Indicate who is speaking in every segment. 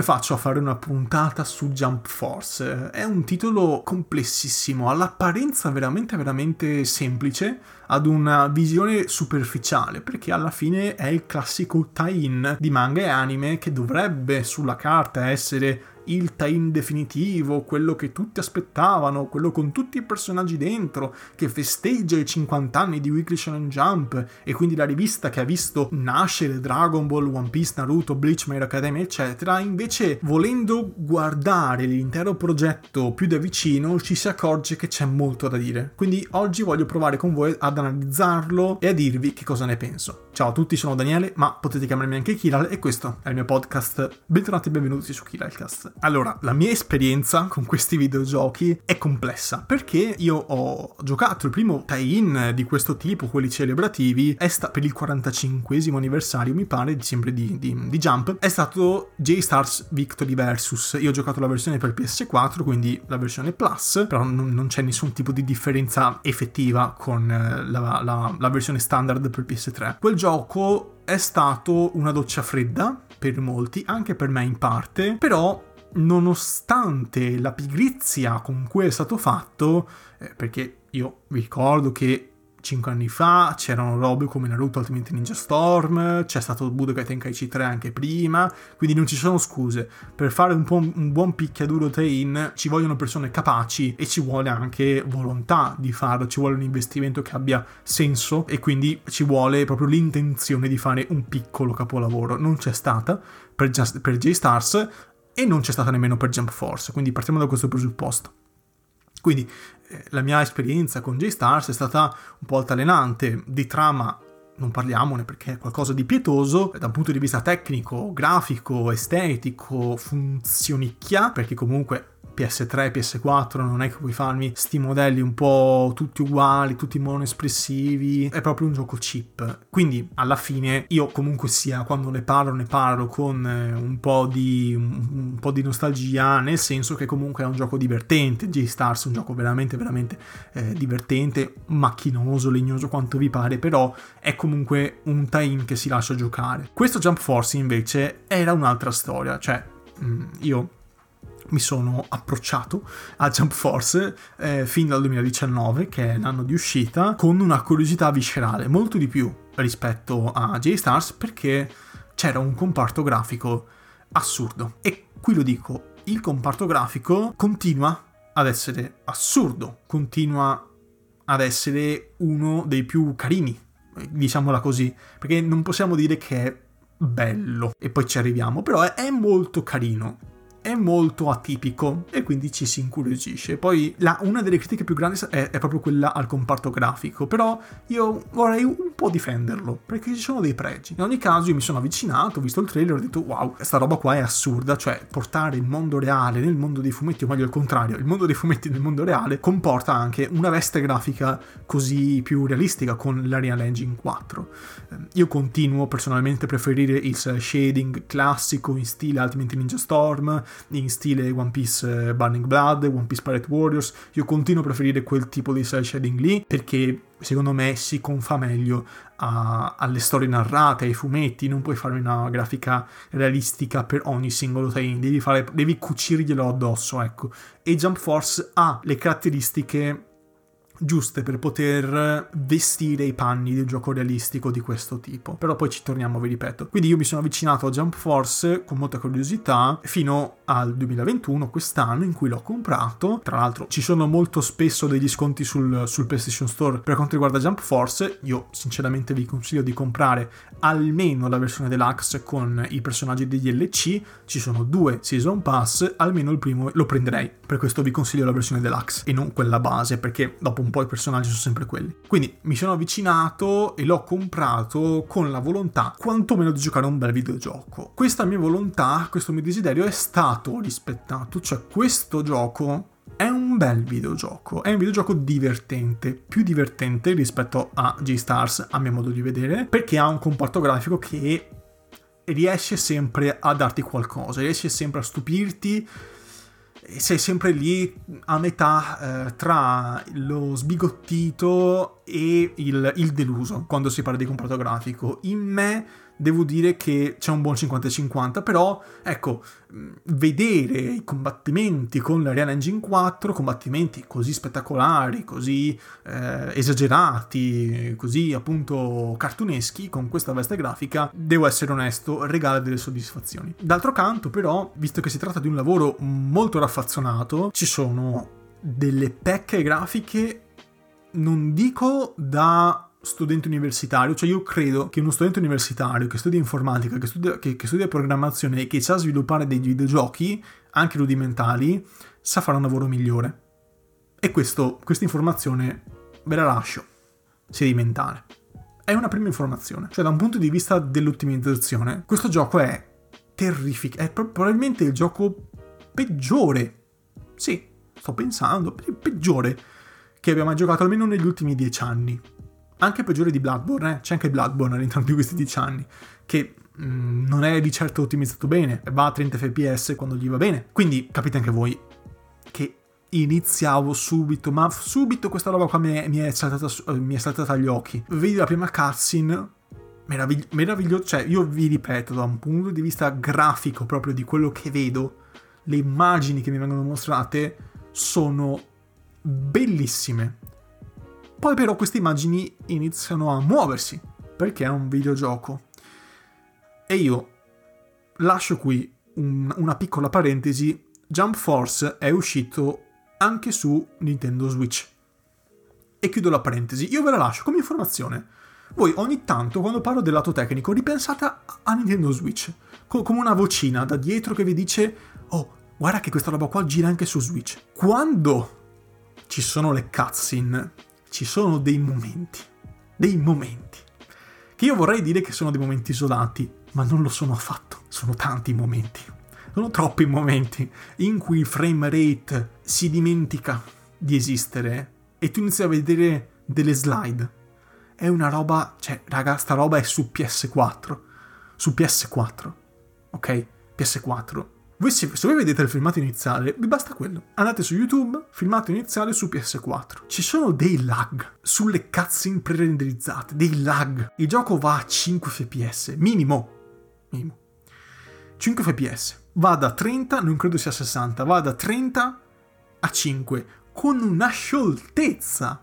Speaker 1: come faccio a fare una puntata su Jump Force? È un titolo complessissimo, all'apparenza veramente veramente semplice, ad una visione superficiale, perché alla fine è il classico tie-in di manga e anime che dovrebbe sulla carta essere il tie-in definitivo, quello che tutti aspettavano, quello con tutti i personaggi dentro, che festeggia i 50 anni di Weekly Shonen Jump e quindi la rivista che ha visto nascere Dragon Ball, One Piece, Naruto, Bleach, My Hero Academia, eccetera, invece volendo guardare l'intero progetto più da vicino ci si accorge che c'è molto da dire. Quindi oggi voglio provare con voi ad analizzarlo e a dirvi che cosa ne penso. Ciao a tutti, sono Daniele, ma potete chiamarmi anche Kiral e questo è il mio podcast. Bentornati e benvenuti su Kiralcast. Allora, la mia esperienza con questi videogiochi è complessa perché io ho giocato il primo tie-in di questo tipo, quelli celebrativi, sta- per il 45 anniversario, mi pare, sempre di, di, di Jump, è stato J-Stars Victory Versus. Io ho giocato la versione per PS4, quindi la versione Plus, però non, non c'è nessun tipo di differenza effettiva con eh, la, la, la versione standard per PS3. Quel gioco è stato una doccia fredda per molti, anche per me in parte, però nonostante la pigrizia con cui è stato fatto, eh, perché io vi ricordo che 5 anni fa c'erano robe come Naruto Ultimate Ninja Storm, c'è stato Budokai Tenkaichi 3 anche prima, quindi non ci sono scuse. Per fare un, po un buon picchiaduro tie-in ci vogliono persone capaci e ci vuole anche volontà di farlo, ci vuole un investimento che abbia senso e quindi ci vuole proprio l'intenzione di fare un piccolo capolavoro. Non c'è stata per, per J-Stars, e non c'è stata nemmeno per Jump Force, quindi partiamo da questo presupposto. Quindi eh, la mia esperienza con J-Stars è stata un po' altalenante, di trama non parliamone perché è qualcosa di pietoso da un punto di vista tecnico, grafico, estetico, funzionicchia, perché comunque PS3, PS4, non è che puoi farmi sti modelli un po' tutti uguali, tutti monoespressivi, è proprio un gioco cheap. Quindi alla fine io comunque sia quando ne parlo ne parlo con eh, un po' di, un, po' di nostalgia, nel senso che comunque è un gioco divertente, J-Stars è un gioco veramente veramente eh, divertente, macchinoso, legnoso quanto vi pare, però è comunque un tie-in che si lascia giocare. Questo Jump Force invece era un'altra storia, cioè mm, io mi sono approcciato a Jump Force eh, fin dal 2019, che è l'anno di uscita, con una curiosità viscerale, molto di più rispetto a J-Stars, perché c'era un comparto grafico assurdo. E qui lo dico, il comparto grafico continua ad essere assurdo, continua ad essere uno dei più carini, diciamola così, perché non possiamo dire che è bello e poi ci arriviamo, però è, molto carino è molto atipico e quindi ci si incuriosisce. Poi la, una delle critiche più grandi è, è, proprio quella al comparto grafico, però io vorrei un po' difenderlo perché ci sono dei pregi. In ogni caso io mi sono avvicinato, ho visto il trailer e ho detto wow, questa roba qua è assurda, cioè portare il mondo reale nel mondo dei fumetti, o meglio al contrario, il mondo dei fumetti nel mondo reale comporta anche una veste grafica così più realistica con l'Arial Engine 4. Ehm, io continuo personalmente a preferire il shading classico in stile Ultimate Ninja Storm, in stile One Piece eh, Burning Blood, One Piece Pirate Warriors. Io continuo a preferire quel tipo di cel shading lì perché secondo me si confà meglio a, alle storie narrate, ai fumetti. Non puoi fare una grafica realistica per ogni singolo tie devi, devi cucirglielo addosso, ecco. E Jump Force ha le caratteristiche giuste per poter vestire i panni di un gioco realistico di questo tipo. Però poi ci torniamo, vi ripeto. Quindi io mi sono avvicinato a Jump Force con molta curiosità fino al 2021, quest'anno, in cui l'ho comprato. Tra l'altro ci sono molto spesso degli sconti sul, sul PlayStation Store per quanto riguarda Jump Force. Io sinceramente vi consiglio di comprare almeno la versione deluxe con i personaggi degli LC. Ci sono due Season Pass, almeno il primo lo prenderei. Per questo vi consiglio la versione deluxe e non quella base, perché dopo un po' i personaggi sono sempre quelli. Quindi mi sono avvicinato e l'ho comprato con la volontà quantomeno di giocare un bel videogioco. Questa mia volontà, questo mio desiderio è stato rispettato, cioè questo gioco è un bel videogioco, è un videogioco divertente, più divertente rispetto a J-Stars a mio modo di vedere, perché ha un comparto grafico che riesce sempre a darti qualcosa, riesce sempre a stupirti sei sempre lì a metà eh, tra lo sbigottito e il, il, deluso quando si parla di comparto grafico. In me devo dire che c'è un buon 50-50, però ecco, vedere i combattimenti con l'Ariana Engine 4, combattimenti così spettacolari, così eh, esagerati, così appunto cartuneschi, con questa veste grafica, devo essere onesto, regala delle soddisfazioni. D'altro canto, però, visto che si tratta di un lavoro molto raffazzonato, ci sono delle pecche grafiche, non dico da studente universitario, cioè io credo che uno studente universitario che studia informatica, che studia, che, che studia programmazione e che sa sviluppare dei videogiochi, anche rudimentali, sa fare un lavoro migliore. E questa informazione ve la lascio, sedimentale. È una prima informazione, cioè da un punto di vista dell'ottimizzazione, questo gioco è terrifico, è probabilmente il gioco peggiore, sì, sto pensando, peggiore che abbia mai giocato almeno negli ultimi dieci anni anche peggiore di Bloodborne, eh? c'è anche Bloodborne all'interno di questi 10 anni, che mm, non è di certo ottimizzato bene, va a 30 fps quando gli va bene. Quindi capite anche voi che iniziavo subito, ma subito questa roba qua mi è, mi è, saltata, mi è saltata agli occhi. Vedi la prima cutscene, meravigli- meraviglioso, cioè io vi ripeto, da un punto di vista grafico proprio di quello che vedo, le immagini che mi vengono mostrate sono bellissime poi però queste immagini iniziano a muoversi, perché è un videogioco. E io lascio qui un, una piccola parentesi, Jump Force è uscito anche su Nintendo Switch. E chiudo la parentesi, io ve la lascio come informazione. Voi ogni tanto, quando parlo del lato tecnico, ripensate a Nintendo Switch, come una vocina da dietro che vi dice, oh, guarda che questa roba qua gira anche su Switch. Quando ci sono le cutscene ci sono dei momenti, dei momenti, che io vorrei dire che sono dei momenti isolati, ma non lo sono affatto, sono tanti momenti, sono troppi momenti in cui il frame rate si dimentica di esistere e tu inizi a vedere delle slide. È una roba, cioè, raga, sta roba è su PS4, su PS4, ok? PS4 voi se, se, voi vedete il filmato iniziale, vi basta quello. Andate su YouTube, filmato iniziale su PS4. Ci sono dei lag sulle cutscene pre-renderizzate, dei lag. Il gioco va a 5 fps, minimo. Minimo. 5 fps. Va da 30, non credo sia 60, va da 30 a 5, con una scioltezza.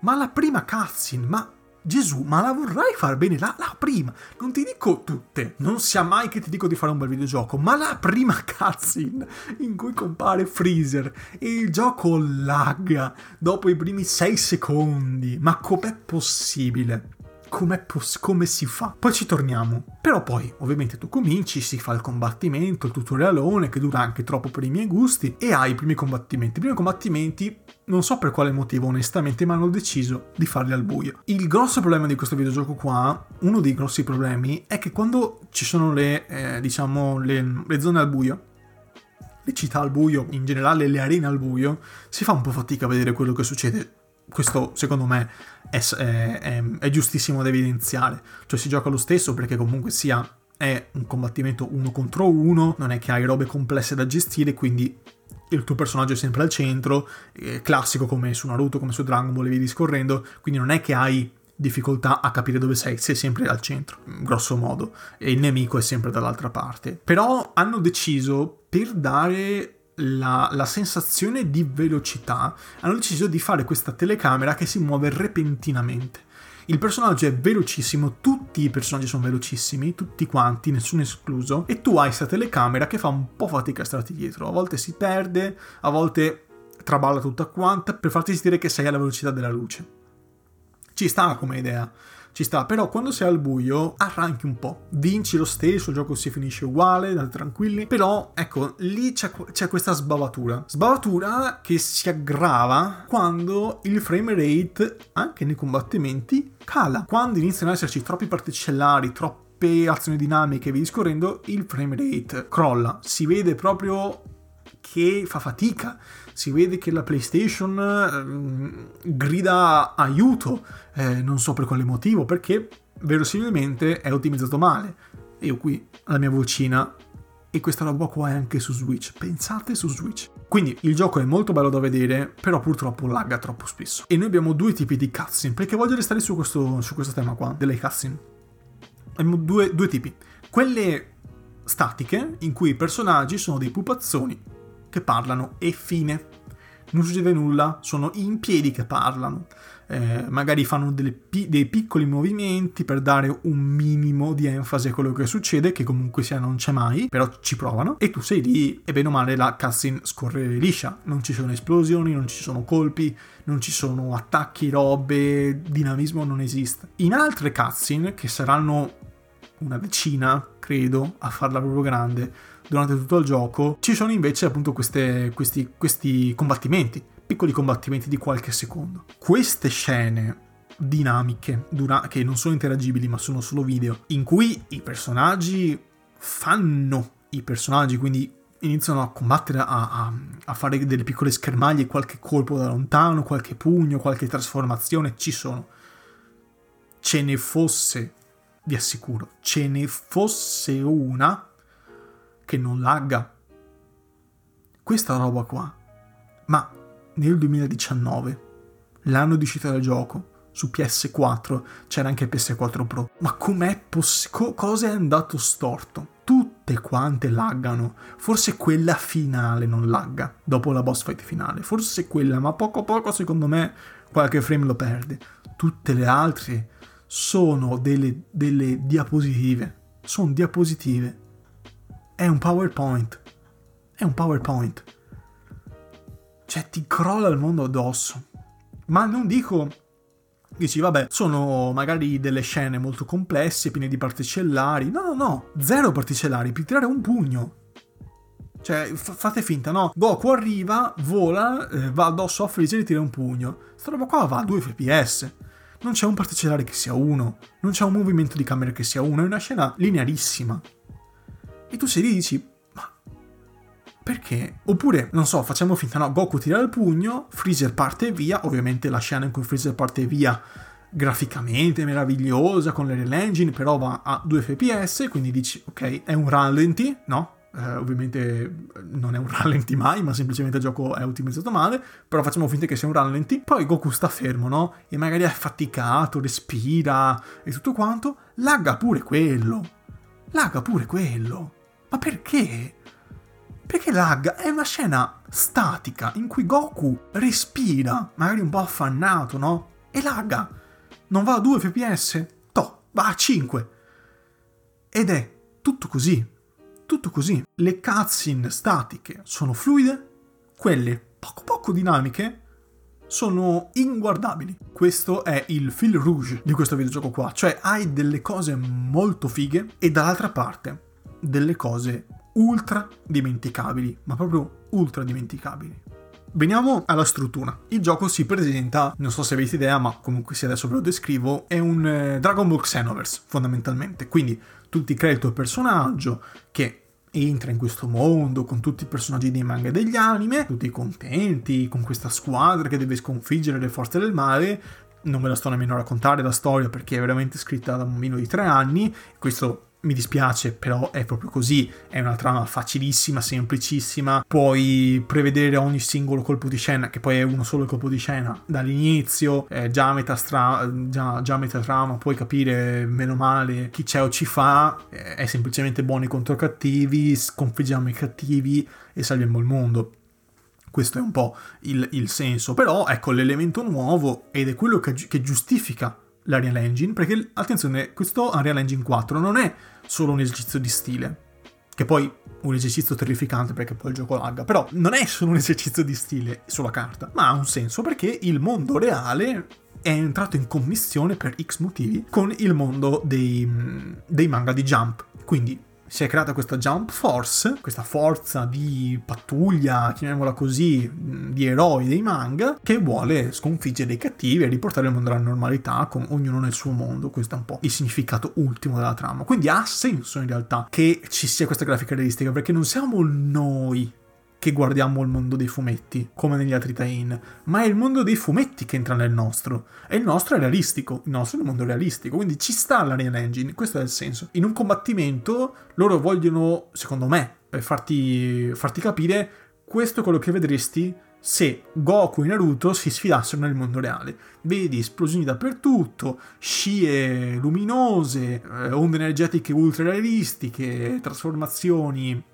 Speaker 1: Ma la prima cutscene, ma Gesù, ma la vorrai far bene la, la, prima. Non ti dico tutte, non sia mai che ti dico di fare un bel videogioco, ma la prima cutscene in cui compare Freezer e il gioco lagga dopo i primi 6 secondi. Ma com'è possibile? Poss- come si fa? Poi ci torniamo. Però poi, ovviamente, tu cominci, si fa il combattimento, il tutorialone, che dura anche troppo per i miei gusti, e hai i primi combattimenti. I primi combattimenti, non so per quale motivo, onestamente, ma hanno deciso di farli al buio. Il grosso problema di questo videogioco qua, uno dei grossi problemi, è che quando ci sono le, eh, diciamo, le, le zone al buio, le città al buio, in generale le arene al buio, si fa un po' fatica a vedere quello che succede questo secondo me è, è, è, giustissimo da evidenziare. Cioè si gioca lo stesso perché comunque sia è un combattimento uno contro uno, non è che hai robe complesse da gestire, quindi il tuo personaggio è sempre al centro, classico come su Naruto, come su Dragon Ball e via discorrendo, quindi non è che hai difficoltà a capire dove sei, sei sempre al centro, grosso modo, e il nemico è sempre dall'altra parte. Però hanno deciso per dare la, la, sensazione di velocità, hanno deciso di fare questa telecamera che si muove repentinamente. Il personaggio è velocissimo, tutti i personaggi sono velocissimi, tutti quanti, nessuno escluso, e tu hai questa telecamera che fa un po' fatica a starti dietro, a volte si perde, a volte traballa tutta quanta per farti sentire che sei alla velocità della luce. Ci sta come idea ci sta, però quando sei al buio arranchi un po', vinci lo stesso, il gioco si finisce uguale, date tranquilli, però ecco, lì c'è, c'è questa sbavatura, sbavatura che si aggrava quando il frame rate, anche nei combattimenti, cala, quando iniziano ad esserci troppi particellari, troppe azioni dinamiche e via discorrendo, il frame rate crolla, si vede proprio che fa fatica si vede che la PlayStation eh, grida aiuto, eh, non so per quale motivo, perché verosimilmente è ottimizzato male. Io qui la mia vocina e questa roba qua è anche su Switch. Pensate su Switch. Quindi il gioco è molto bello da vedere, però purtroppo lagga troppo spesso. E noi abbiamo due tipi di cutscene, perché voglio restare su questo, su questo tema qua, delle cutscene. abbiamo due, due tipi. Quelle statiche, in cui i personaggi sono dei pupazzoni che parlano e fine. Non succede nulla, sono in piedi che parlano. Eh, magari fanno pi- dei piccoli movimenti per dare un minimo di enfasi a quello che succede, che comunque sia non c'è mai, però ci provano, e tu sei lì e bene o male la cutscene scorre liscia, non ci sono esplosioni, non ci sono colpi, non ci sono attacchi, robe, dinamismo non esiste. In altre cutscene, che saranno una decina, credo, a farla proprio grande durante tutto il gioco, ci sono invece appunto queste, questi, questi combattimenti, piccoli combattimenti di qualche secondo. Queste scene dinamiche, dura- che non sono interagibili ma sono solo video, in cui i personaggi fanno i personaggi, quindi iniziano a combattere, a, a, a, fare delle piccole schermaglie, qualche colpo da lontano, qualche pugno, qualche trasformazione, ci sono. Ce ne fosse vi assicuro, ce ne fosse una che non lagga. Questa roba qua. Ma nel 2019, l'anno di uscita del gioco, su PS4, c'era anche PS4 Pro. Ma com'è possibile? Co- cosa è andato storto? Tutte quante laggano. Forse quella finale non lagga, dopo la boss fight finale. Forse quella, ma poco a poco secondo me qualche frame lo perde. Tutte le altre sono delle, delle diapositive. Sono diapositive. È un PowerPoint. È un PowerPoint. Cioè, ti crolla il mondo addosso. Ma non dico dici vabbè sono magari delle scene molto complesse piene di particellari no no no zero particellari per tirare un pugno cioè f- fate finta no Goku arriva vola eh, va addosso a Freezer e tira un pugno sta roba qua va a 2 fps non c'è un particolare che sia uno, non c'è un movimento di camera che sia uno, è una scena linearissima. E tu sei lì e dici, ma perché? Oppure, non so, facciamo finta, no, Goku tira il pugno, Freezer parte via, ovviamente la scena in cui Freezer parte via graficamente meravigliosa con l'Aerial Engine, però va a 2 fps, quindi dici, ok, è un rallenti, no? eh, ovviamente non è un rallenti mai, ma semplicemente il gioco è ottimizzato male, però facciamo finta che sia un rallenti. Poi Goku sta fermo, no? E magari è affaticato, respira e tutto quanto, lagga pure quello. Lagga pure quello. Ma perché? Perché lagga? È una scena statica in cui Goku respira, magari un po' affannato, no? E lagga. Non va a 2 fps? To, va a 5. Ed è tutto così tutto così. Le cutscene statiche sono fluide, quelle poco poco dinamiche sono inguardabili. Questo è il fil rouge di questo videogioco qua, cioè hai delle cose molto fighe e dall'altra parte delle cose ultra dimenticabili, ma proprio ultra dimenticabili. Veniamo alla struttura. Il gioco si presenta, non so se avete idea, ma comunque se adesso ve lo descrivo, è un eh, Dragon Ball Xenoverse fondamentalmente. Quindi tu ti crei il tuo personaggio che entra in questo mondo con tutti i personaggi dei manga e degli anime, tutti contenti con questa squadra che deve sconfiggere le forze del male. Non ve la sto nemmeno a raccontare la storia perché è veramente scritta da un bambino di tre anni. Questo mi dispiace, però è proprio così. È una trama facilissima, semplicissima. Puoi prevedere ogni singolo colpo di scena, che poi è uno solo colpo di scena, dall'inizio. Eh, già, a metà stra- già, già a metà trama puoi capire meno male chi c'è o ci fa. Eh, è semplicemente buoni contro cattivi, sconfiggiamo i cattivi e salviamo il mondo. Questo è un po' il, il senso. Però ecco l'elemento nuovo ed è quello che, che giustifica l'Unreal Engine, perché attenzione, questo Unreal Engine 4 non è solo un esercizio di stile, che poi un esercizio terrificante perché poi il gioco lagga, però non è solo un esercizio di stile sulla carta, ma ha un senso perché il mondo reale è entrato in commissione per X motivi con il mondo dei, dei manga di Jump. Quindi si è creata questa Jump Force, questa forza di pattuglia, chiamiamola così, di eroi dei manga, che vuole sconfiggere i cattivi e riportare il mondo alla normalità con ognuno nel suo mondo. Questo è un po' il significato ultimo della trama. Quindi ha senso in realtà che ci sia questa grafica realistica, perché non siamo noi che guardiamo il mondo dei fumetti, come negli altri tie-in, ma è il mondo dei fumetti che entra nel nostro. E il nostro è realistico, il nostro è un mondo realistico, quindi ci sta la Real Engine, questo è il senso. In un combattimento loro vogliono, secondo me, farti, farti capire questo è quello che vedresti se Goku e Naruto si sfidassero nel mondo reale. Vedi esplosioni dappertutto, scie luminose, eh, onde energetiche ultra realistiche, trasformazioni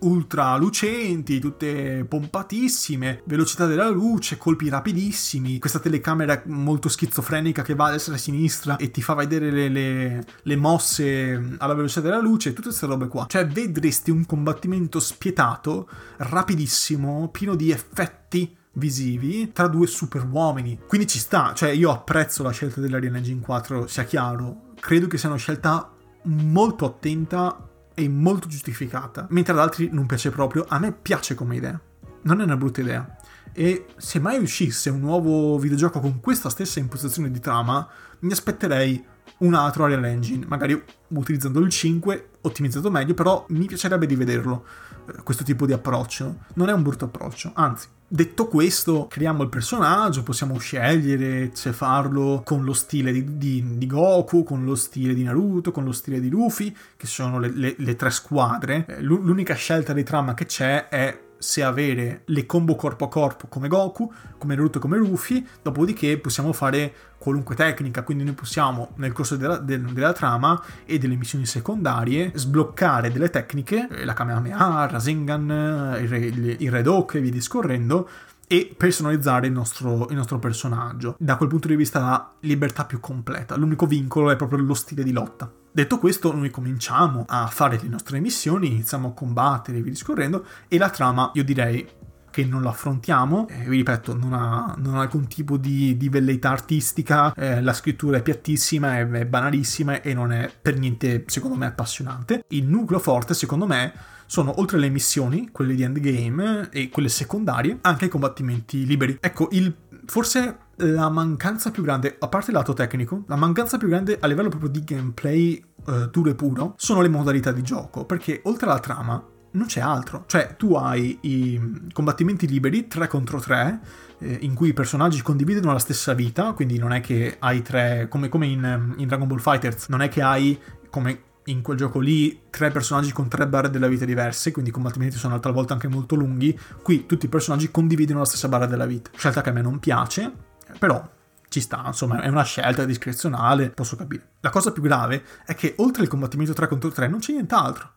Speaker 1: ultra lucenti, tutte pompatissime, velocità della luce, colpi rapidissimi, questa telecamera molto schizofrenica che va a destra e a sinistra e ti fa vedere le, le, le mosse alla velocità della luce, tutte queste robe qua. Cioè vedresti un combattimento spietato, rapidissimo, pieno di effetti visivi tra due super uomini. Quindi ci sta, cioè io apprezzo la scelta dell'Ariane Engine 4, sia chiaro. Credo che sia una scelta molto attenta è molto giustificata, mentre ad altri non piace proprio, a me piace come idea. Non è una brutta idea. E se mai uscisse un nuovo videogioco con questa stessa impostazione di trama, mi aspetterei un altro Unreal Engine, magari utilizzando il 5, ottimizzato meglio, però mi piacerebbe di vederlo, eh, questo tipo di approccio. Non è un brutto approccio, anzi, Detto questo, creiamo il personaggio, possiamo scegliere se farlo con lo stile di, di, di, Goku, con lo stile di Naruto, con lo stile di Luffy, che sono le, le, le tre squadre. Eh, l'unica scelta di trama che c'è è se avere le combo corpo a corpo come Goku, come Naruto e come Luffy, dopodiché possiamo fare qualunque tecnica, quindi noi possiamo nel corso della, della, trama e delle missioni secondarie sbloccare delle tecniche, eh, la Kamehameha, il Rasengan, il, il, il Red Hawk e via discorrendo, e personalizzare il nostro, il nostro, personaggio. Da quel punto di vista la libertà più completa. L'unico vincolo è proprio lo stile di lotta. Detto questo, noi cominciamo a fare le nostre missioni, iniziamo a combattere e via discorrendo, e la trama, io direi che non l'affrontiamo, eh, vi ripeto, non ha, non ha, alcun tipo di, di velleità artistica, eh, la scrittura è piattissima, è, è banalissima e non è per niente, secondo me, appassionante. Il nucleo forte, secondo me, sono oltre alle missioni, quelle di endgame e quelle secondarie, anche i combattimenti liberi. Ecco, il, forse la mancanza più grande, a parte il lato tecnico, la mancanza più grande a livello proprio di gameplay eh, duro e puro, sono le modalità di gioco, perché oltre alla trama non c'è altro. Cioè, tu hai i combattimenti liberi 3 contro 3, eh, in cui i personaggi condividono la stessa vita, quindi non è che hai tre, come, come in, in Dragon Ball Fighters, non è che hai come in quel gioco lì tre personaggi con tre barre della vita diverse, quindi i combattimenti sono talvolta anche molto lunghi. Qui tutti i personaggi condividono la stessa barra della vita. Scelta che a me non piace, però ci sta, insomma, è una scelta discrezionale, posso capire. La cosa più grave è che oltre al combattimento 3 contro 3 non c'è nient'altro.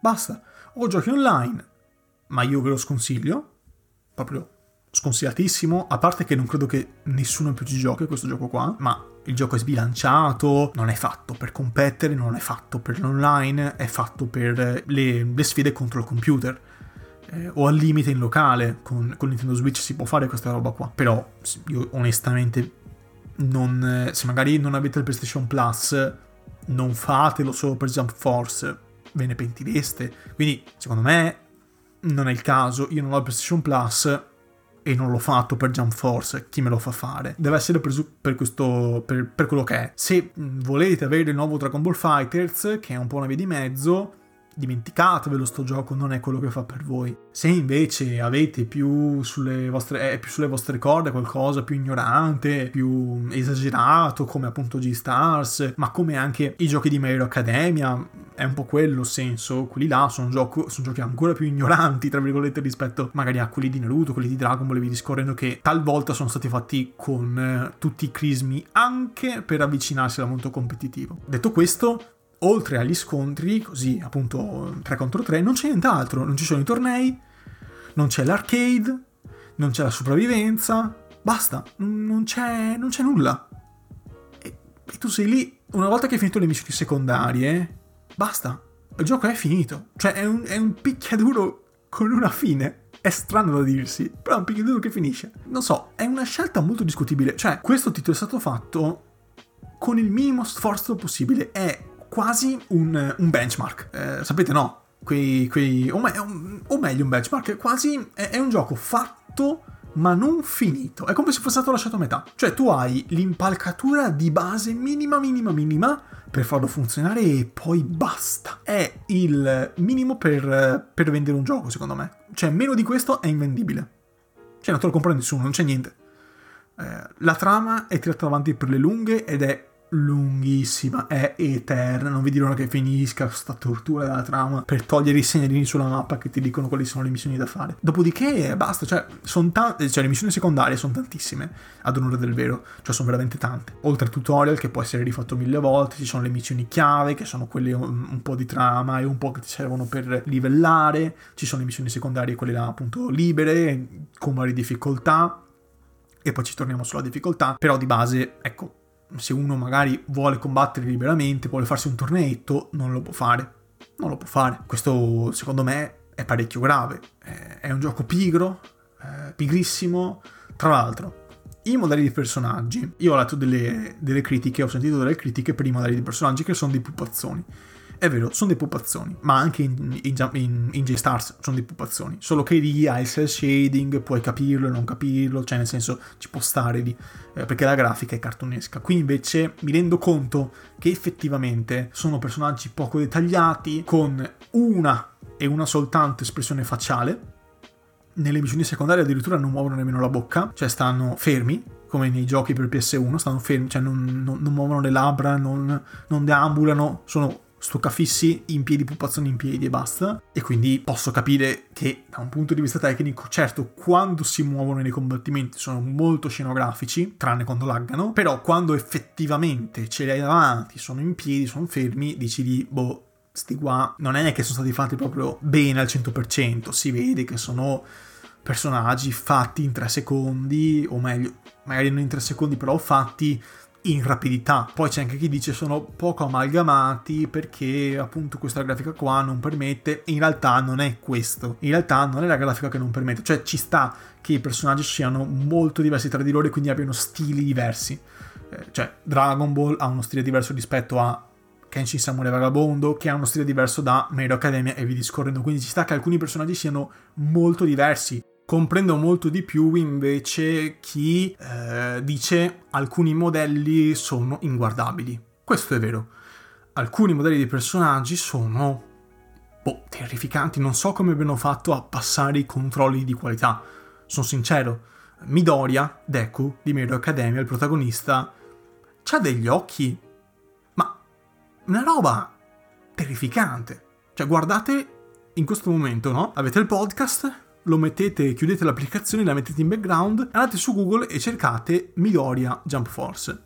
Speaker 1: Basta. O giochi online, ma io ve lo sconsiglio, proprio sconsigliatissimo, a parte che non credo che nessuno più ci giochi questo gioco qua, ma il gioco è sbilanciato, non è fatto per competere, non è fatto per l'online, è fatto per le, le sfide contro il computer. Eh, o al limite in locale, con, con, Nintendo Switch si può fare questa roba qua. Però io onestamente non, se magari non avete il PlayStation Plus, non fatelo solo per Jump Force, ve ne pentireste. Quindi secondo me non è il caso, io non ho il PlayStation Plus, e non l'ho fatto per Jump Force, chi me lo fa fare? Deve essere preso per, questo, per, per quello che è. Se volete avere il nuovo Dragon Ball Fighters, che è un po' una via di mezzo, dimenticatevelo sto gioco, non è quello che fa per voi. Se invece avete più sulle vostre, eh, più sulle vostre corde qualcosa più ignorante, più esagerato, come appunto G-Stars, ma come anche i giochi di Mario Academia, è un po' quello senso, quelli là sono, gioco, sono giochi ancora più ignoranti, tra virgolette, rispetto magari a quelli di Naruto, quelli di Dragon Ball via discorrendo, che talvolta sono stati fatti con eh, tutti i crismi anche per avvicinarsi al mondo competitivo. Detto questo, oltre agli scontri, così appunto 3 contro 3, non c'è nient'altro, non ci sono i tornei, non c'è l'arcade, non c'è la sopravvivenza, basta, non c'è, non c'è nulla. E, e, tu sei lì, una volta che hai finito le missioni secondarie, basta, il gioco è finito. Cioè è un, è un picchiaduro con una fine. È strano da dirsi, però è un picchiaduro che finisce. Non so, è una scelta molto discutibile. Cioè, questo titolo è stato fatto con il minimo sforzo possibile. È quasi un, un benchmark. Eh, sapete, no? Quei, quei o, me, o, meglio, un benchmark. Quasi è, è un gioco fatto ma non finito. È come se fosse stato lasciato a metà. Cioè, tu hai l'impalcatura di base minima, minima, minima per farlo funzionare e poi basta. È il minimo per, per vendere un gioco, secondo me. Cioè, meno di questo è invendibile. Cioè, non te lo compra nessuno, non c'è niente. Eh, la trama è tirata avanti per le lunghe ed è lunghissima, è eterna, non vedi l'ora che finisca questa tortura della trama per togliere i segnalini sulla mappa che ti dicono quali sono le missioni da fare. Dopodiché basta, cioè, son ta- cioè le missioni secondarie sono tantissime, ad onore del vero, cioè sono veramente tante. Oltre al tutorial che può essere rifatto mille volte, ci sono le missioni chiave che sono quelle un, un po' di trama e un po' che ti servono per livellare, ci sono le missioni secondarie quelle là appunto libere, con varie difficoltà e poi ci torniamo sulla difficoltà, però di base, ecco, se uno magari vuole combattere liberamente, vuole farsi un torneetto, non lo può fare. Non lo può fare. Questo secondo me è parecchio grave. È un gioco pigro, eh, pigrissimo. Tra l'altro, i modelli di personaggi. Io ho letto delle, delle critiche, ho sentito delle critiche per i modelli di personaggi che sono dei pupazzoni. È vero, sono dei pupazzoni, ma anche in, in, in, in J-Stars sono dei pupazzoni. Solo che lì hai il cell shading, puoi capirlo e non capirlo, cioè nel senso ci può stare lì, eh, perché la grafica è cartunesca. Qui invece mi rendo conto che effettivamente sono personaggi poco dettagliati, con una e una soltanto espressione facciale. Nelle missioni secondarie addirittura non muovono nemmeno la bocca, cioè stanno fermi, come nei giochi per PS1, stanno fermi, cioè non, non, non muovono le labbra, non, non deambulano, sono stuccafissi in piedi, pupazzoni in piedi e basta. E quindi posso capire che da un punto di vista tecnico, certo, quando si muovono nei combattimenti sono molto scenografici, tranne quando laggano, però quando effettivamente ce li hai davanti, sono in piedi, sono fermi, dici di, boh, sti qua non è che sono stati fatti proprio bene al 100%, si vede che sono personaggi fatti in 3 secondi, o meglio, magari non in 3 secondi, però fatti in rapidità. Poi c'è anche chi dice sono poco amalgamati perché appunto questa grafica qua non permette, in realtà non è questo, in realtà non è la grafica che non permette, cioè ci sta che i personaggi siano molto diversi tra di loro e quindi abbiano stili diversi. Eh, cioè Dragon Ball ha uno stile diverso rispetto a Kenshin Samurai Vagabondo, che ha uno stile diverso da Mero Academia e vi discorrendo. Quindi ci sta che alcuni personaggi siano molto diversi comprendo molto di più invece chi eh, dice alcuni modelli sono inguardabili. Questo è vero. Alcuni modelli di personaggi sono boh, terrificanti, non so come abbiano fatto a passare i controlli di qualità. Sono sincero, Midoriya, Deku di Mero Academia, il protagonista, ha degli occhi, ma una roba terrificante. Cioè, guardate in questo momento, no? Avete il podcast, lo mettete, chiudete l'applicazione, la mettete in background, andate su Google e cercate Midoriya Jump Force.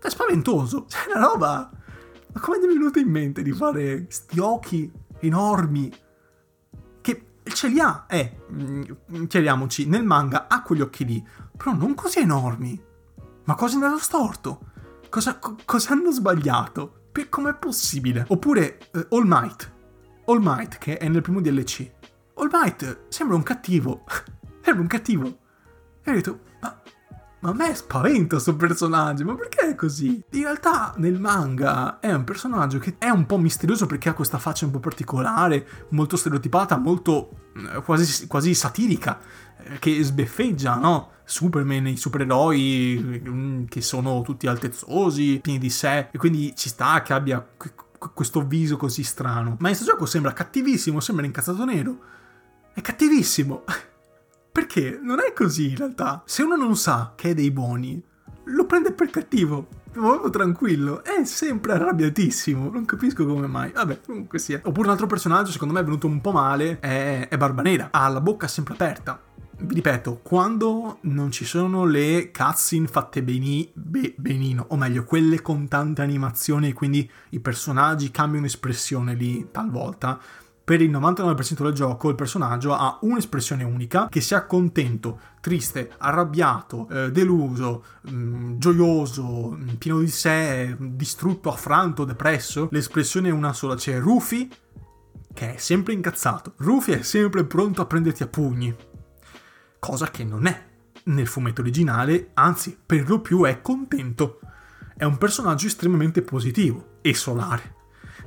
Speaker 1: È spaventoso, c'è una roba. Ma come è venuto in mente di fare sti occhi enormi? Che ce li ha, eh, mm, chiariamoci, nel manga ha quegli occhi lì, però non così enormi. Ma cosa è andato storto? Cosa, co- cosa hanno sbagliato? Com'è possibile? Oppure uh, All Might. All Might, che è nel primo DLC All Might sembra un cattivo. sembra un cattivo. E ho detto, ma, ma a me spaventa questo personaggio, ma perché è così? In realtà nel manga è un personaggio che è un po' misterioso perché ha questa faccia un po' particolare, molto stereotipata, molto eh, quasi, quasi satirica, eh, che sbeffeggia, no? Superman, i supereroi mm, che sono tutti altezzosi, pieni di sé, e quindi ci sta che abbia questo viso così strano. Ma in questo gioco sembra cattivissimo, sembra incazzato nero è cattivissimo. Perché non è così in realtà. Se uno non sa che è dei buoni, lo prende per cattivo. Molto tranquillo, è sempre arrabbiatissimo. Non capisco come mai. Vabbè, comunque sia. Oppure un altro personaggio, secondo me, è venuto un po' male. È, è Barbanera. Ha la bocca sempre aperta. Vi ripeto, quando non ci sono le cutscene fatte beni, be, benino, o meglio, quelle con tante animazioni, quindi i personaggi cambiano espressione lì talvolta per il 99% del gioco il personaggio ha un'espressione unica che sia contento, triste, arrabbiato, eh, deluso, mh, mm, gioioso, mh, mm, pieno di sé, distrutto, affranto, depresso. L'espressione è una sola, c'è Rufy che è sempre incazzato. Rufy è sempre pronto a prenderti a pugni. Cosa che non è nel fumetto originale, anzi, per lo più è contento. È un personaggio estremamente positivo e solare.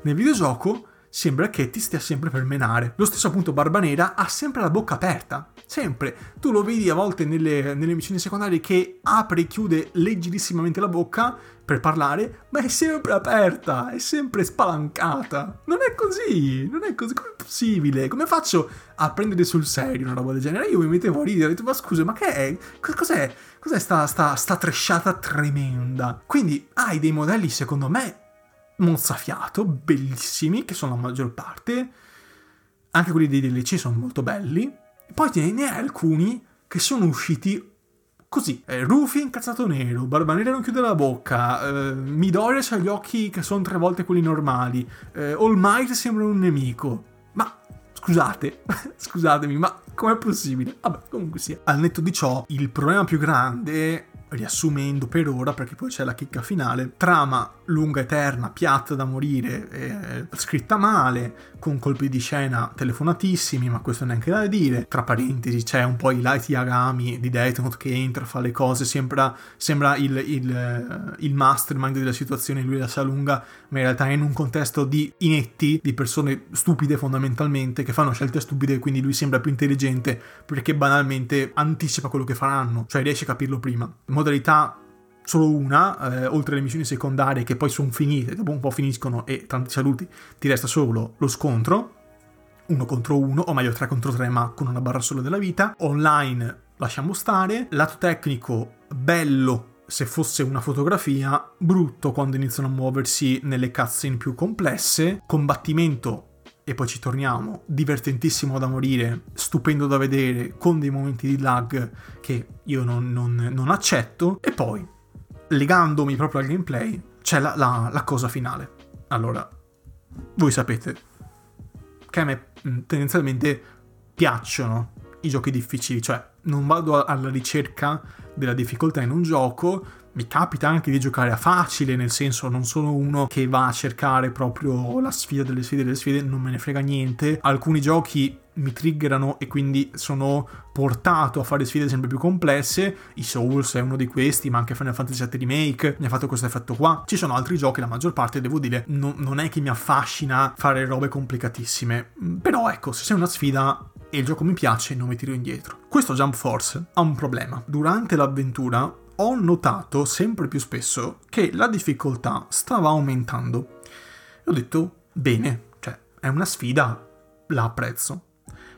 Speaker 1: Nel videogioco sembra che ti stia sempre per menare. Lo stesso appunto Barba Nera ha sempre la bocca aperta, sempre. Tu lo vedi a volte nelle, nelle missioni secondarie che apre e chiude leggerissimamente la bocca per parlare, ma è sempre aperta, è sempre spalancata. Non è così, non è così, come possibile? Come faccio a prendere sul serio una roba del genere? Io mi mettevo a ridere, ho detto, ma scusa, ma che è? Cos'è? Cos'è sta, sta, sta tresciata tremenda? Quindi hai dei modelli, secondo me, mozzafiato, bellissimi, che sono la maggior parte. Anche quelli dei DLC sono molto belli. Poi ne hai alcuni che sono usciti così. Eh, Rufy incazzato nero, Barba Nera non chiude la bocca, eh, Midori ha gli occhi che sono tre volte quelli normali, eh, All Might sembra un nemico. Ma scusate, scusatemi, ma com'è possibile? Vabbè, comunque sia. Al netto di ciò, il problema più grande riassumendo per ora, perché poi c'è la chicca finale, trama lunga, eterna, piatta da morire, eh, scritta male, con colpi di scena telefonatissimi, ma questo neanche da dire. Tra parentesi c'è un po' i Light Yagami di Death Note che entra, fa le cose, sembra, sembra il, il, eh, il, mastermind della situazione, lui la sa lunga, ma in realtà è in un contesto di inetti, di persone stupide fondamentalmente, che fanno scelte stupide, quindi lui sembra più intelligente perché banalmente anticipa quello che faranno, cioè riesce a capirlo prima modalità solo una, eh, oltre alle missioni secondarie che poi sono finite, dopo un po' finiscono e tanti saluti, ti resta solo lo scontro, uno contro uno, o meglio tre contro tre, ma con una barra solo della vita. Online lasciamo stare, lato tecnico bello se fosse una fotografia, brutto quando iniziano a muoversi nelle cutscene più complesse, combattimento e poi ci torniamo, divertentissimo da morire, stupendo da vedere, con dei momenti di lag che io non, non, non accetto, e poi, legandomi proprio al gameplay, c'è la, la, la cosa finale. Allora, voi sapete che a me mm, tendenzialmente piacciono i giochi difficili, cioè non vado alla ricerca della difficoltà in un gioco, mi capita anche di giocare a facile, nel senso non sono uno che va a cercare proprio la sfida delle sfide delle sfide, non me ne frega niente. Alcuni giochi mi triggerano e quindi sono portato a fare sfide sempre più complesse. I Souls è uno di questi, ma anche Final Fantasy VII Remake mi ha fatto questo effetto qua. Ci sono altri giochi, la maggior parte, devo dire, no, non è che mi affascina fare robe complicatissime. Però ecco, se sei una sfida e il gioco mi piace, non mi tiro indietro. Questo Jump Force ha un problema. Durante l'avventura ho notato sempre più spesso che la difficoltà stava aumentando. E ho detto, bene, cioè, è una sfida, la apprezzo.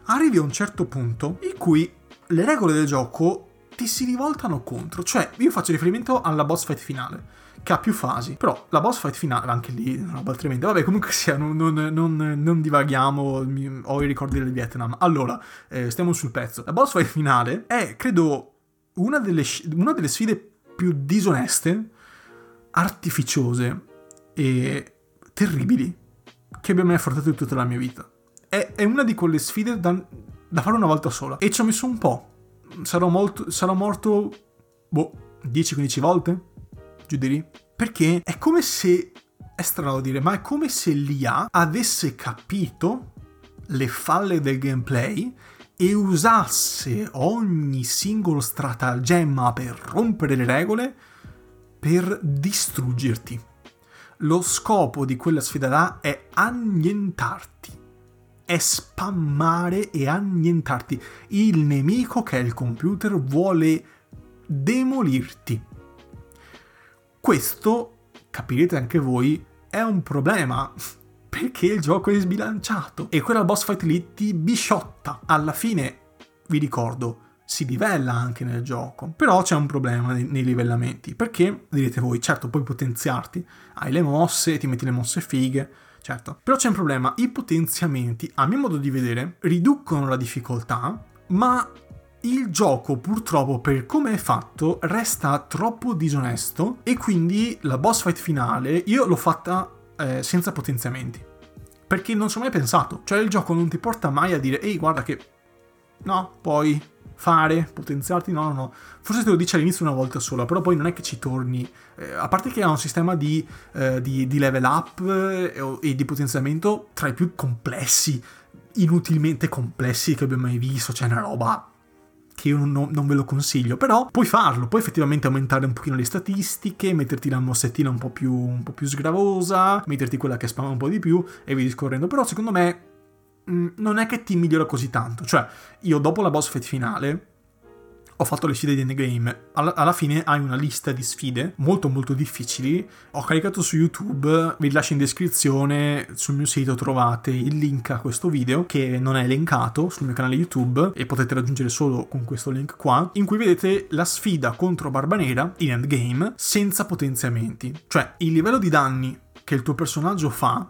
Speaker 1: Arrivi a un certo punto in cui le regole del gioco ti si rivoltano contro. Cioè, io faccio riferimento alla boss fight finale, che ha più fasi. Però la boss fight finale, anche lì, una roba tremenda. Vabbè, comunque sia, non, non, non, non divaghiamo, ho i ricordi del Vietnam. Allora, eh, stiamo sul pezzo. La boss fight finale è, credo, una delle, una delle sfide più disoneste, artificiose e terribili che abbia mai affrontato in tutta la mia vita. È, è una di quelle sfide da, da, fare una volta sola. E ci ho messo un po'. Sarò, molto, sarò morto, boh, 10-15 volte? Lì. Perché è come se, è strano dire, ma è come se l'IA avesse capito le falle del gameplay e usasse ogni singolo stratagemma per rompere le regole per distruggerti. Lo scopo di quella sfida là è annientarti, è spammare e annientarti. Il nemico che è il computer vuole demolirti. Questo, capirete anche voi, è un problema perché il gioco è sbilanciato e quella boss fight lì ti bisciotta. Alla fine, vi ricordo, si livella anche nel gioco, però c'è un problema nei, livellamenti, perché direte voi, certo puoi potenziarti, hai le mosse, ti metti le mosse fighe, certo, però c'è un problema, i potenziamenti, a mio modo di vedere, riducono la difficoltà, ma il gioco purtroppo per come è fatto resta troppo disonesto e quindi la boss fight finale io l'ho fatta eh, senza potenziamenti. Perché non ci ho mai pensato. Cioè il gioco non ti porta mai a dire, ehi guarda che... No, puoi fare, potenziarti, no, no, no. Forse te lo dice all'inizio una volta sola, però poi non è che ci torni. Eh, a parte che ha un sistema di, eh, di, di level up eh, e di potenziamento tra i più complessi, inutilmente complessi che abbia mai visto. Cioè una roba che io non, non, ve lo consiglio, però puoi farlo, puoi effettivamente aumentare un pochino le statistiche, metterti la mossettina un po' più, un po più sgravosa, metterti quella che spama un po' di più e via discorrendo, però secondo me mm, non è che ti migliora così tanto, cioè io dopo la boss fight finale ho fatto le sfide di endgame. Alla, fine hai una lista di sfide molto molto difficili. Ho caricato su YouTube, vi lascio in descrizione, sul mio sito trovate il link a questo video che non è elencato sul mio canale YouTube e potete raggiungere solo con questo link qua, in cui vedete la sfida contro Barbanera in endgame senza potenziamenti. Cioè il livello di danni che il tuo personaggio fa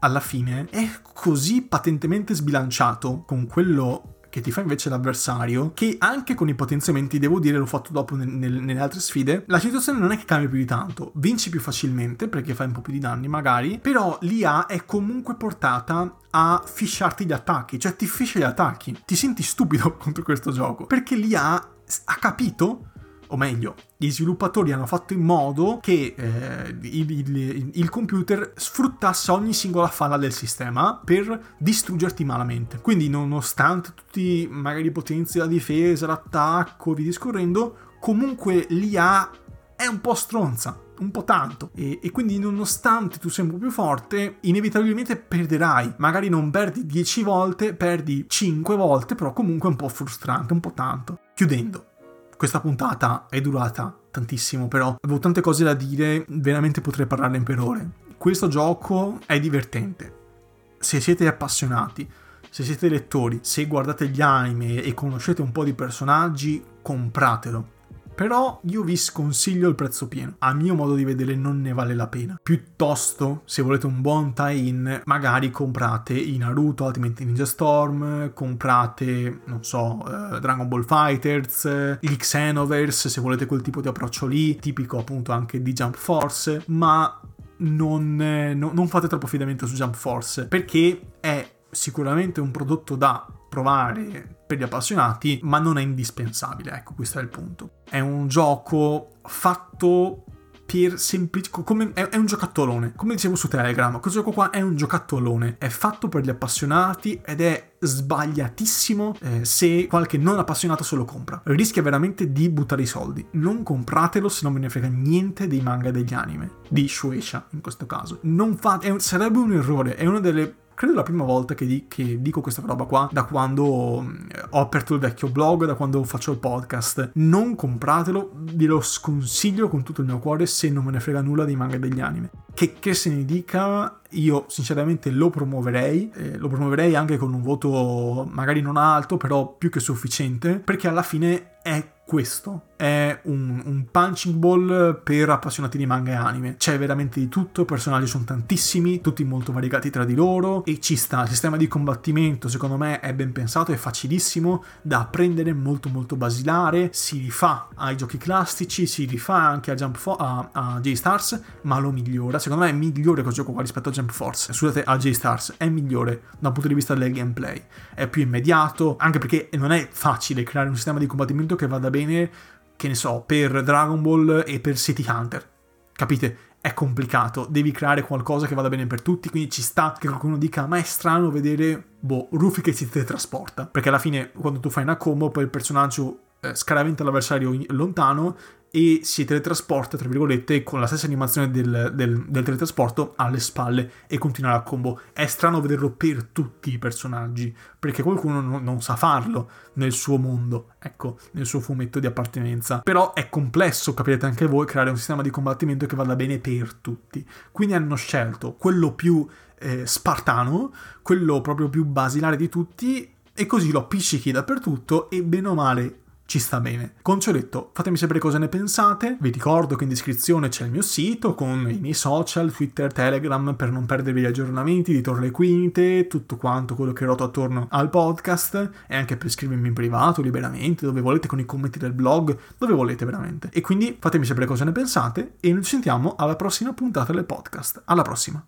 Speaker 1: alla fine è così patentemente sbilanciato con quello che ti fa invece l'avversario, che anche con i potenziamenti, devo dire, l'ho fatto dopo nel, nel, nelle altre sfide, la situazione non è che cambia più di tanto, vinci più facilmente perché fai un po' più di danni magari, però l'IA è comunque portata a fisciarti gli attacchi, cioè ti fiscia gli attacchi, ti senti stupido contro questo gioco, perché l'IA ha capito o meglio, gli sviluppatori hanno fatto in modo che eh, il, il, il, computer sfruttasse ogni singola falla del sistema per distruggerti malamente. Quindi, nonostante tutti magari i potenzi della difesa, l'attacco, vi discorrendo, comunque l'IA è un po' stronza. Un po' tanto, e, e quindi nonostante tu sia un po' più forte, inevitabilmente perderai. Magari non perdi 10 volte, perdi 5 volte, però comunque è un po' frustrante, un po' tanto. Chiudendo, questa puntata è durata tantissimo, però avevo tante cose da dire, veramente potrei parlarne per ore. Questo gioco è divertente. Se siete appassionati, se siete lettori, se guardate gli anime e conoscete un po' di personaggi, compratelo però io vi sconsiglio il prezzo pieno. A mio modo di vedere non ne vale la pena. Piuttosto, se volete un buon tie-in, magari comprate i Naruto Ultimate Ninja Storm, comprate, non so, uh, Dragon Ball Fighters, il Xenoverse, se volete quel tipo di approccio lì, tipico appunto anche di Jump Force, ma non, eh, no, non fate troppo affidamento su Jump Force, perché è sicuramente un prodotto da provare per gli appassionati, ma non è indispensabile, ecco, questo è il punto. È un gioco fatto per semplice come è, è, un giocattolone. Come dicevo su Telegram questo gioco qua è un giocattolone. È fatto per gli appassionati ed è sbagliatissimo eh, se qualche non appassionato se lo compra. Rischia veramente di buttare i soldi. Non compratelo se non ve ne frega niente dei manga e degli anime di Shueisha in questo caso. Non fate sarebbe un errore è una delle credo la prima volta che, di, che, dico questa roba qua da quando mm, ho aperto il vecchio blog, da quando faccio il podcast. Non compratelo, ve lo sconsiglio con tutto il mio cuore se non me ne frega nulla dei manga e degli anime. Che, che se ne dica, io sinceramente lo promuoverei, eh, lo promuoverei anche con un voto magari non alto, però più che sufficiente, perché alla fine è questo è un, un, punching ball per appassionati di manga e anime. C'è veramente di tutto, i personaggi sono tantissimi, tutti molto variegati tra di loro e ci sta. Il sistema di combattimento secondo me è ben pensato, è facilissimo da apprendere, molto molto basilare, si rifà ai giochi classici, si rifà anche a Jump Fo- a, a J-Stars, ma lo migliora. Secondo me è migliore questo gioco qua rispetto a Jump Force. Scusate, a J-Stars è migliore dal punto di vista del gameplay. È più immediato, anche perché non è facile creare un sistema di combattimento che vada bene, che ne so, per Dragon Ball e per City Hunter. Capite? È complicato, devi creare qualcosa che vada bene per tutti, quindi ci sta che qualcuno dica ma è strano vedere, boh, Rufy che si teletrasporta. Perché alla fine quando tu fai una combo poi il personaggio eh, scaraventa l'avversario lontano e si teletrasporta, tra virgolette, con la stessa animazione del, del, del, teletrasporto alle spalle e continua la combo. È strano vederlo per tutti i personaggi, perché qualcuno non, non, sa farlo nel suo mondo, ecco, nel suo fumetto di appartenenza. Però è complesso, capirete anche voi, creare un sistema di combattimento che vada bene per tutti. Quindi hanno scelto quello più eh, spartano, quello proprio più basilare di tutti, e così lo appiccichi dappertutto e bene o male ci sta bene. Con ciò detto, fatemi sapere cosa ne pensate. Vi ricordo che in descrizione c'è il mio sito con i miei social, Twitter, Telegram, per non perdervi gli aggiornamenti di Torre Quinte, tutto quanto quello che roto attorno al podcast e anche per scrivermi in privato, liberamente, dove volete, con i commenti del blog, dove volete veramente. E quindi fatemi sapere cosa ne pensate e noi ci sentiamo alla prossima puntata del podcast. Alla prossima!